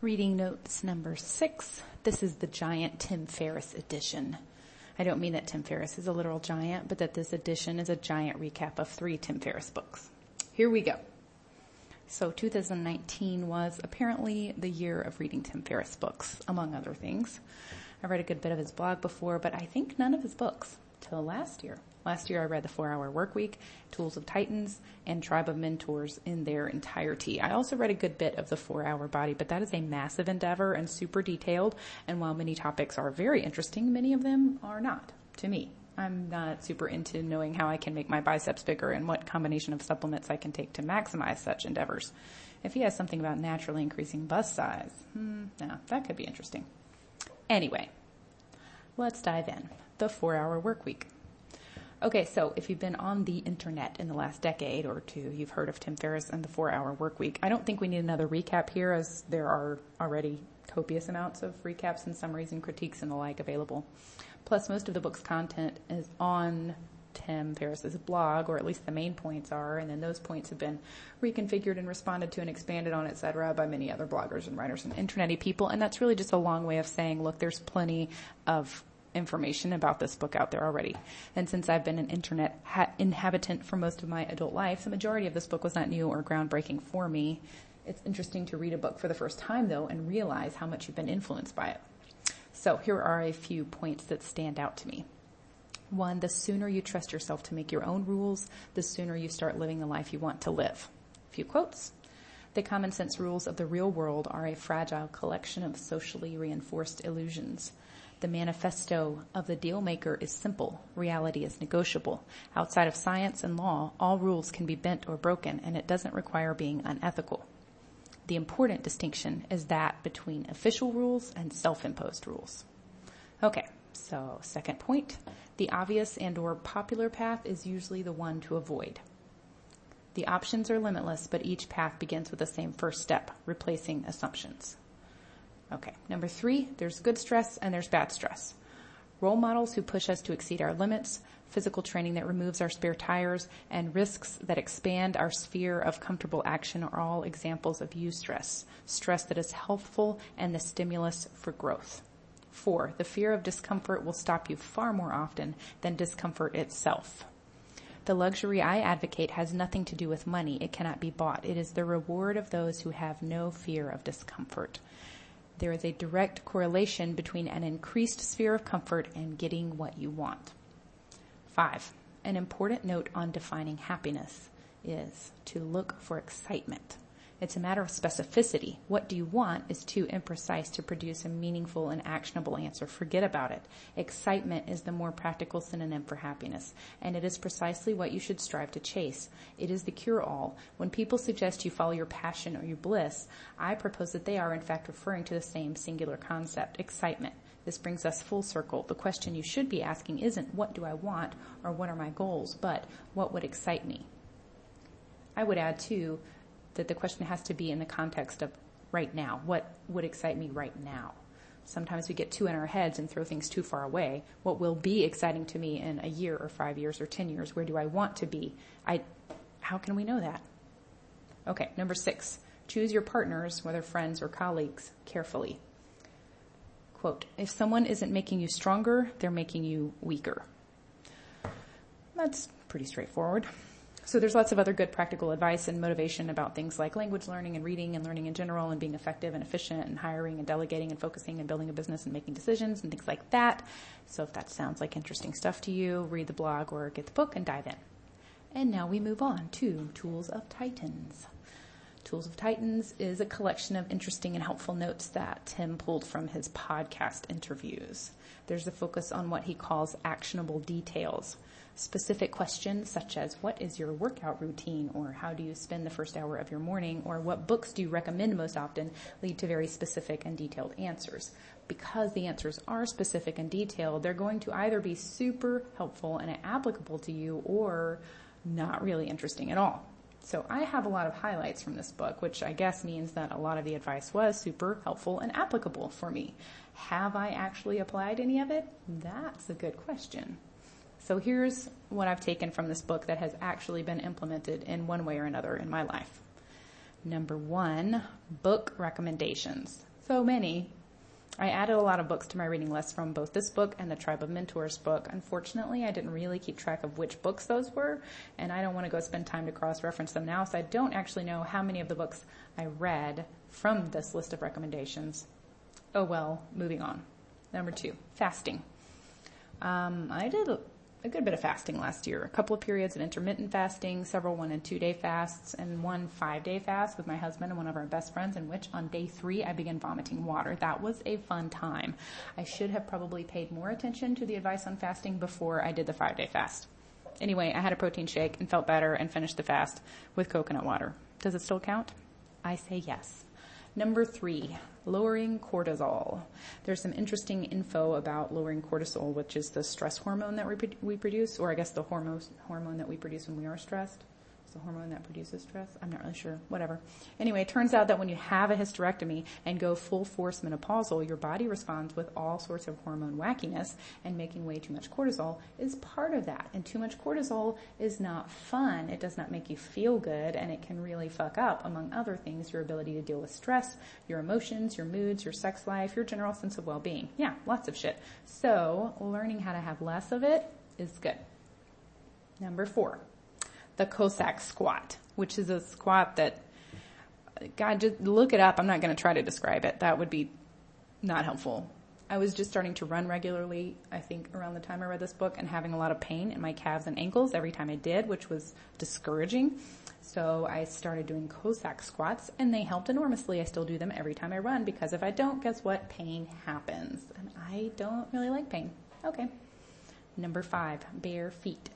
Reading notes number six. This is the giant Tim Ferriss edition. I don't mean that Tim Ferriss is a literal giant, but that this edition is a giant recap of three Tim Ferriss books. Here we go. So 2019 was apparently the year of reading Tim Ferriss books, among other things. I read a good bit of his blog before, but I think none of his books till last year. Last year I read The Four Hour Work Week, Tools of Titans, and Tribe of Mentors in their entirety. I also read a good bit of The Four Hour Body, but that is a massive endeavor and super detailed. And while many topics are very interesting, many of them are not to me. I'm not super into knowing how I can make my biceps bigger and what combination of supplements I can take to maximize such endeavors. If he has something about naturally increasing bust size, hmm, no, that could be interesting. Anyway, let's dive in. The four hour work week. Okay, so if you've been on the internet in the last decade or two, you've heard of Tim Ferriss and the four hour work week. I don't think we need another recap here as there are already copious amounts of recaps and summaries and critiques and the like available. Plus most of the book's content is on Tim Ferriss's blog, or at least the main points are, and then those points have been reconfigured and responded to and expanded on, etc., by many other bloggers and writers and internety people. And that's really just a long way of saying, look, there's plenty of information about this book out there already. And since I've been an internet ha- inhabitant for most of my adult life, the majority of this book was not new or groundbreaking for me. It's interesting to read a book for the first time though and realize how much you've been influenced by it. So here are a few points that stand out to me. One, the sooner you trust yourself to make your own rules, the sooner you start living the life you want to live. A few quotes. The common sense rules of the real world are a fragile collection of socially reinforced illusions. The manifesto of the deal maker is simple. Reality is negotiable. Outside of science and law, all rules can be bent or broken and it doesn't require being unethical. The important distinction is that between official rules and self-imposed rules. Okay, so second point, the obvious and or popular path is usually the one to avoid. The options are limitless, but each path begins with the same first step, replacing assumptions. Okay. Number three, there's good stress and there's bad stress. Role models who push us to exceed our limits, physical training that removes our spare tires, and risks that expand our sphere of comfortable action are all examples of eustress, stress that is healthful and the stimulus for growth. Four, the fear of discomfort will stop you far more often than discomfort itself. The luxury I advocate has nothing to do with money. It cannot be bought. It is the reward of those who have no fear of discomfort there is a direct correlation between an increased sphere of comfort and getting what you want. Five, an important note on defining happiness is to look for excitement. It's a matter of specificity. What do you want is too imprecise to produce a meaningful and actionable answer. Forget about it. Excitement is the more practical synonym for happiness, and it is precisely what you should strive to chase. It is the cure-all. When people suggest you follow your passion or your bliss, I propose that they are in fact referring to the same singular concept, excitement. This brings us full circle. The question you should be asking isn't what do I want or what are my goals, but what would excite me? I would add too, that the question has to be in the context of right now. What would excite me right now? Sometimes we get too in our heads and throw things too far away. What will be exciting to me in a year or five years or ten years? Where do I want to be? I, how can we know that? Okay, number six, choose your partners, whether friends or colleagues, carefully. Quote, if someone isn't making you stronger, they're making you weaker. That's pretty straightforward. So there's lots of other good practical advice and motivation about things like language learning and reading and learning in general and being effective and efficient and hiring and delegating and focusing and building a business and making decisions and things like that. So if that sounds like interesting stuff to you, read the blog or get the book and dive in. And now we move on to Tools of Titans. Tools of Titans is a collection of interesting and helpful notes that Tim pulled from his podcast interviews. There's a focus on what he calls actionable details specific questions such as what is your workout routine or how do you spend the first hour of your morning or what books do you recommend most often lead to very specific and detailed answers. Because the answers are specific and detailed, they're going to either be super helpful and applicable to you or not really interesting at all. So I have a lot of highlights from this book, which I guess means that a lot of the advice was super helpful and applicable for me. Have I actually applied any of it? That's a good question. So here's what I've taken from this book that has actually been implemented in one way or another in my life. Number one, book recommendations. So many. I added a lot of books to my reading list from both this book and the Tribe of Mentors book. Unfortunately, I didn't really keep track of which books those were, and I don't want to go spend time to cross-reference them now, so I don't actually know how many of the books I read from this list of recommendations. Oh well, moving on. Number two, fasting. Um, I did a good bit of fasting last year. A couple of periods of intermittent fasting, several one and two day fasts, and one five day fast with my husband and one of our best friends, in which on day three I began vomiting water. That was a fun time. I should have probably paid more attention to the advice on fasting before I did the five day fast. Anyway, I had a protein shake and felt better and finished the fast with coconut water. Does it still count? I say yes. Number three, lowering cortisol. There's some interesting info about lowering cortisol, which is the stress hormone that we, we produce, or I guess the hormone, hormone that we produce when we are stressed. The hormone that produces stress. I'm not really sure. Whatever. Anyway, it turns out that when you have a hysterectomy and go full force menopausal, your body responds with all sorts of hormone wackiness and making way too much cortisol is part of that. And too much cortisol is not fun. It does not make you feel good and it can really fuck up, among other things, your ability to deal with stress, your emotions, your moods, your sex life, your general sense of well-being. Yeah, lots of shit. So learning how to have less of it is good. Number four, the Cossack squat, which is a squat that, God, just look it up. I'm not going to try to describe it. That would be not helpful. I was just starting to run regularly, I think around the time I read this book and having a lot of pain in my calves and ankles every time I did, which was discouraging. So I started doing Cossack squats and they helped enormously. I still do them every time I run because if I don't, guess what? Pain happens. And I don't really like pain. Okay. Number five, bare feet.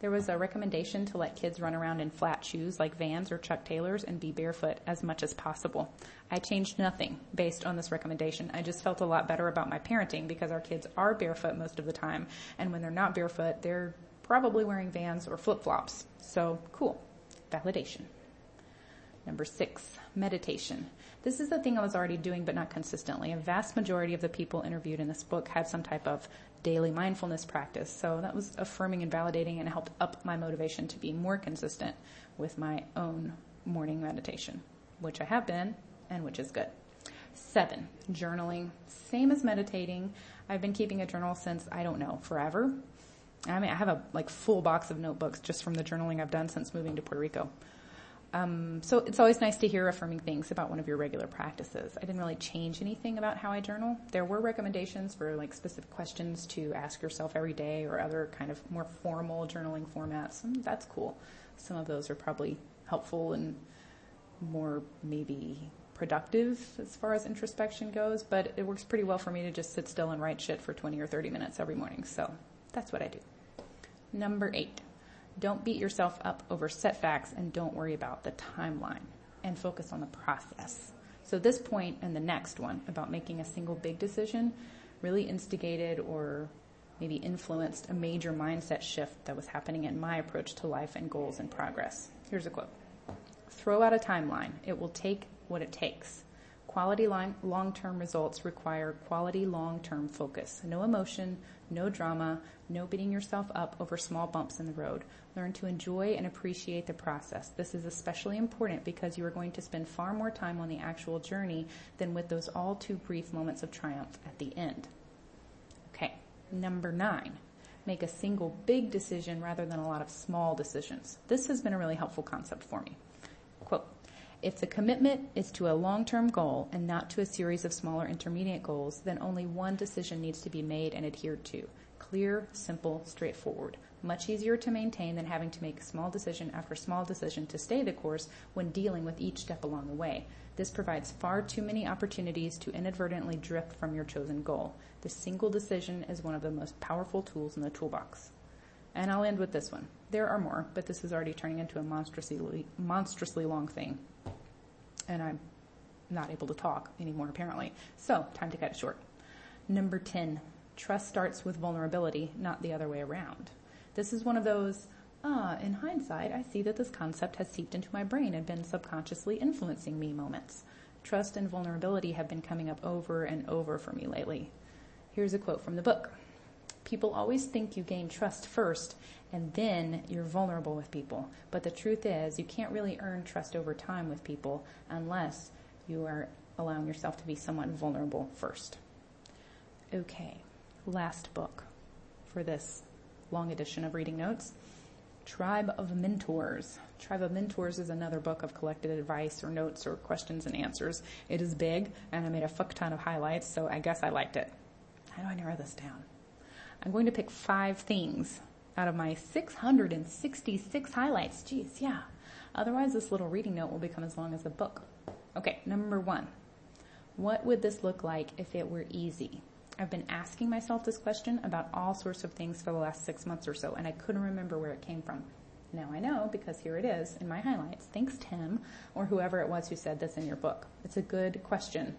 There was a recommendation to let kids run around in flat shoes like Vans or Chuck Taylors and be barefoot as much as possible. I changed nothing based on this recommendation. I just felt a lot better about my parenting because our kids are barefoot most of the time. And when they're not barefoot, they're probably wearing Vans or flip flops. So cool. Validation. Number six, meditation. This is the thing I was already doing, but not consistently. A vast majority of the people interviewed in this book had some type of daily mindfulness practice. So that was affirming and validating and helped up my motivation to be more consistent with my own morning meditation, which I have been and which is good. Seven, journaling. Same as meditating. I've been keeping a journal since, I don't know, forever. I mean, I have a like full box of notebooks just from the journaling I've done since moving to Puerto Rico. Um, so it's always nice to hear affirming things about one of your regular practices. I didn't really change anything about how I journal. There were recommendations for like specific questions to ask yourself every day or other kind of more formal journaling formats. And that's cool. Some of those are probably helpful and more maybe productive as far as introspection goes, but it works pretty well for me to just sit still and write shit for 20 or 30 minutes every morning. So that's what I do. Number eight don't beat yourself up over setbacks and don't worry about the timeline and focus on the process. So this point and the next one about making a single big decision really instigated or maybe influenced a major mindset shift that was happening in my approach to life and goals and progress. Here's a quote. Throw out a timeline. It will take what it takes. Quality long-term results require quality long-term focus. No emotion, no drama, no beating yourself up over small bumps in the road. Learn to enjoy and appreciate the process. This is especially important because you are going to spend far more time on the actual journey than with those all too brief moments of triumph at the end. Okay, number nine. Make a single big decision rather than a lot of small decisions. This has been a really helpful concept for me. Quote, if the commitment is to a long-term goal and not to a series of smaller intermediate goals, then only one decision needs to be made and adhered to. Clear, simple, straightforward. Much easier to maintain than having to make small decision after small decision to stay the course when dealing with each step along the way. This provides far too many opportunities to inadvertently drift from your chosen goal. The single decision is one of the most powerful tools in the toolbox. And I'll end with this one. There are more, but this is already turning into a monstrously, monstrously long thing and I'm not able to talk anymore apparently. So time to cut it short. Number 10, trust starts with vulnerability, not the other way around. This is one of those, ah, in hindsight, I see that this concept has seeped into my brain and been subconsciously influencing me moments. Trust and vulnerability have been coming up over and over for me lately. Here's a quote from the book. People always think you gain trust first and then you're vulnerable with people. But the truth is, you can't really earn trust over time with people unless you are allowing yourself to be somewhat vulnerable first. Okay, last book for this long edition of reading notes. Tribe of Mentors. Tribe of Mentors is another book of collected advice or notes or questions and answers. It is big and I made a fuck ton of highlights, so I guess I liked it. How do I narrow this down? I'm going to pick five things out of my 666 highlights. Geez, yeah. Otherwise this little reading note will become as long as the book. Okay, number one. What would this look like if it were easy? I've been asking myself this question about all sorts of things for the last six months or so, and I couldn't remember where it came from. Now I know because here it is in my highlights. Thanks, Tim, or whoever it was who said this in your book. It's a good question.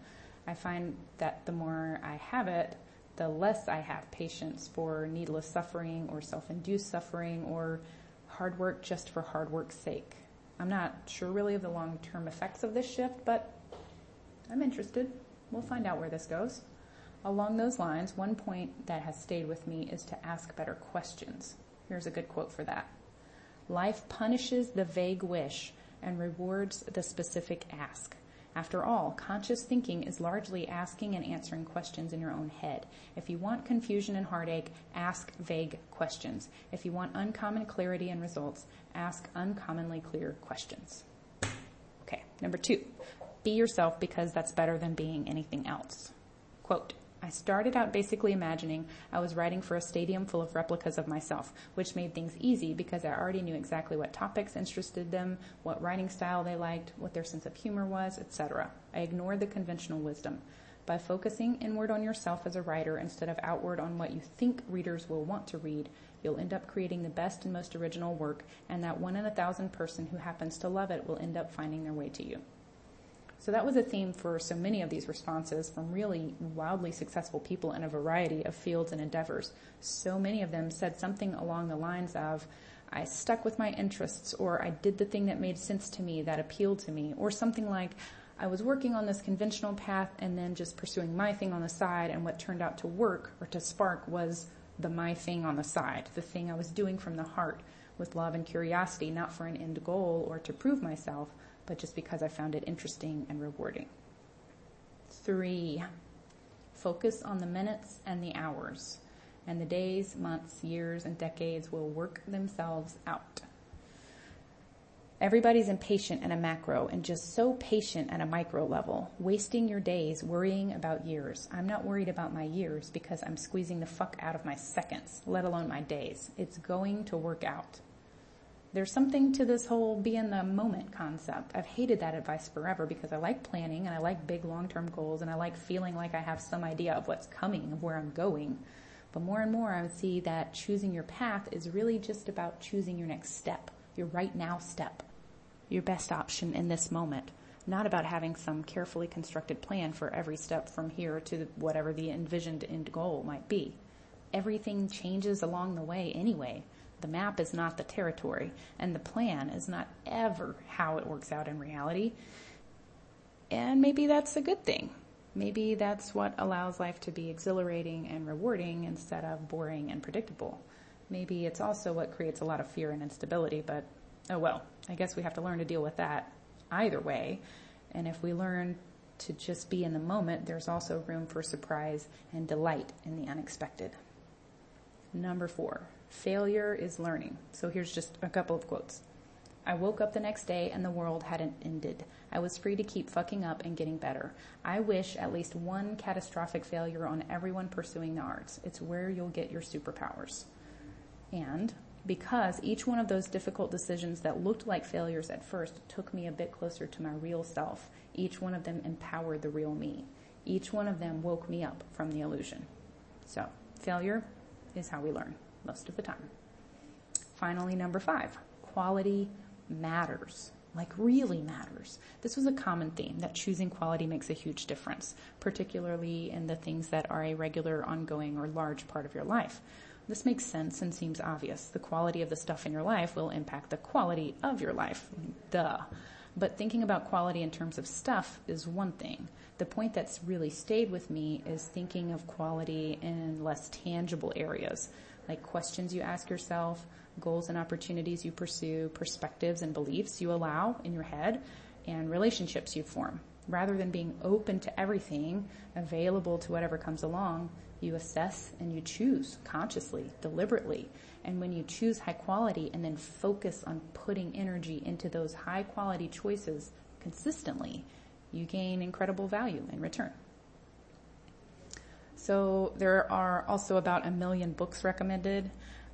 I find that the more I have it, the less I have patience for needless suffering or self-induced suffering or hard work just for hard work's sake. I'm not sure really of the long-term effects of this shift, but I'm interested. We'll find out where this goes. Along those lines, one point that has stayed with me is to ask better questions. Here's a good quote for that. Life punishes the vague wish and rewards the specific ask. After all, conscious thinking is largely asking and answering questions in your own head. If you want confusion and heartache, ask vague questions. If you want uncommon clarity and results, ask uncommonly clear questions. Okay, number two, be yourself because that's better than being anything else. Quote, I started out basically imagining I was writing for a stadium full of replicas of myself, which made things easy because I already knew exactly what topics interested them, what writing style they liked, what their sense of humor was, etc. I ignored the conventional wisdom. By focusing inward on yourself as a writer instead of outward on what you think readers will want to read, you'll end up creating the best and most original work, and that one in a thousand person who happens to love it will end up finding their way to you. So that was a theme for so many of these responses from really wildly successful people in a variety of fields and endeavors. So many of them said something along the lines of, I stuck with my interests, or I did the thing that made sense to me, that appealed to me, or something like, I was working on this conventional path and then just pursuing my thing on the side, and what turned out to work or to spark was the my thing on the side, the thing I was doing from the heart with love and curiosity, not for an end goal or to prove myself, but just because I found it interesting and rewarding. Three, focus on the minutes and the hours, and the days, months, years, and decades will work themselves out. Everybody's impatient at a macro and just so patient at a micro level, wasting your days worrying about years. I'm not worried about my years because I'm squeezing the fuck out of my seconds, let alone my days. It's going to work out. There's something to this whole be in the moment concept. I've hated that advice forever because I like planning and I like big long-term goals and I like feeling like I have some idea of what's coming, of where I'm going. But more and more I would see that choosing your path is really just about choosing your next step, your right now step, your best option in this moment. Not about having some carefully constructed plan for every step from here to whatever the envisioned end goal might be. Everything changes along the way anyway. The map is not the territory, and the plan is not ever how it works out in reality. And maybe that's a good thing. Maybe that's what allows life to be exhilarating and rewarding instead of boring and predictable. Maybe it's also what creates a lot of fear and instability, but oh well, I guess we have to learn to deal with that either way. And if we learn to just be in the moment, there's also room for surprise and delight in the unexpected. Number four, Failure is learning. So here's just a couple of quotes. I woke up the next day and the world hadn't ended. I was free to keep fucking up and getting better. I wish at least one catastrophic failure on everyone pursuing the arts. It's where you'll get your superpowers. And because each one of those difficult decisions that looked like failures at first took me a bit closer to my real self, each one of them empowered the real me. Each one of them woke me up from the illusion. So, failure is how we learn most of the time. Finally, number five, quality matters. Like really matters. This was a common theme that choosing quality makes a huge difference, particularly in the things that are a regular, ongoing, or large part of your life. This makes sense and seems obvious. The quality of the stuff in your life will impact the quality of your life. Duh. But thinking about quality in terms of stuff is one thing. The point that's really stayed with me is thinking of quality in less tangible areas, like questions you ask yourself, goals and opportunities you pursue, perspectives and beliefs you allow in your head, and relationships you form. Rather than being open to everything, available to whatever comes along, you assess and you choose consciously, deliberately. And when you choose high quality and then focus on putting energy into those high quality choices consistently, you gain incredible value in return. So there are also about a million books recommended.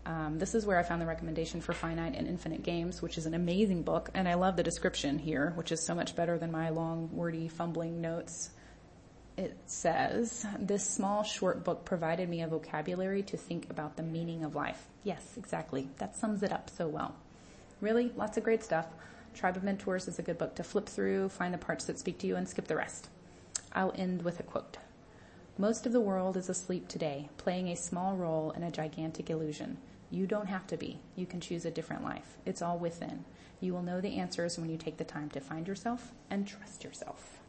Um, this is where I found the recommendation for Finite and Infinite Games, which is an amazing book, and I love the description here, which is so much better than my long, wordy, fumbling notes. It says, this small, short book provided me a vocabulary to think about the meaning of life. Yes, exactly. That sums it up so well. Really, lots of great stuff. Tribe of Mentors is a good book to flip through, find the parts that speak to you, and skip the rest. I'll end with a quote. Most of the world is asleep today, playing a small role in a gigantic illusion. You don't have to be. You can choose a different life. It's all within. You will know the answers when you take the time to find yourself and trust yourself.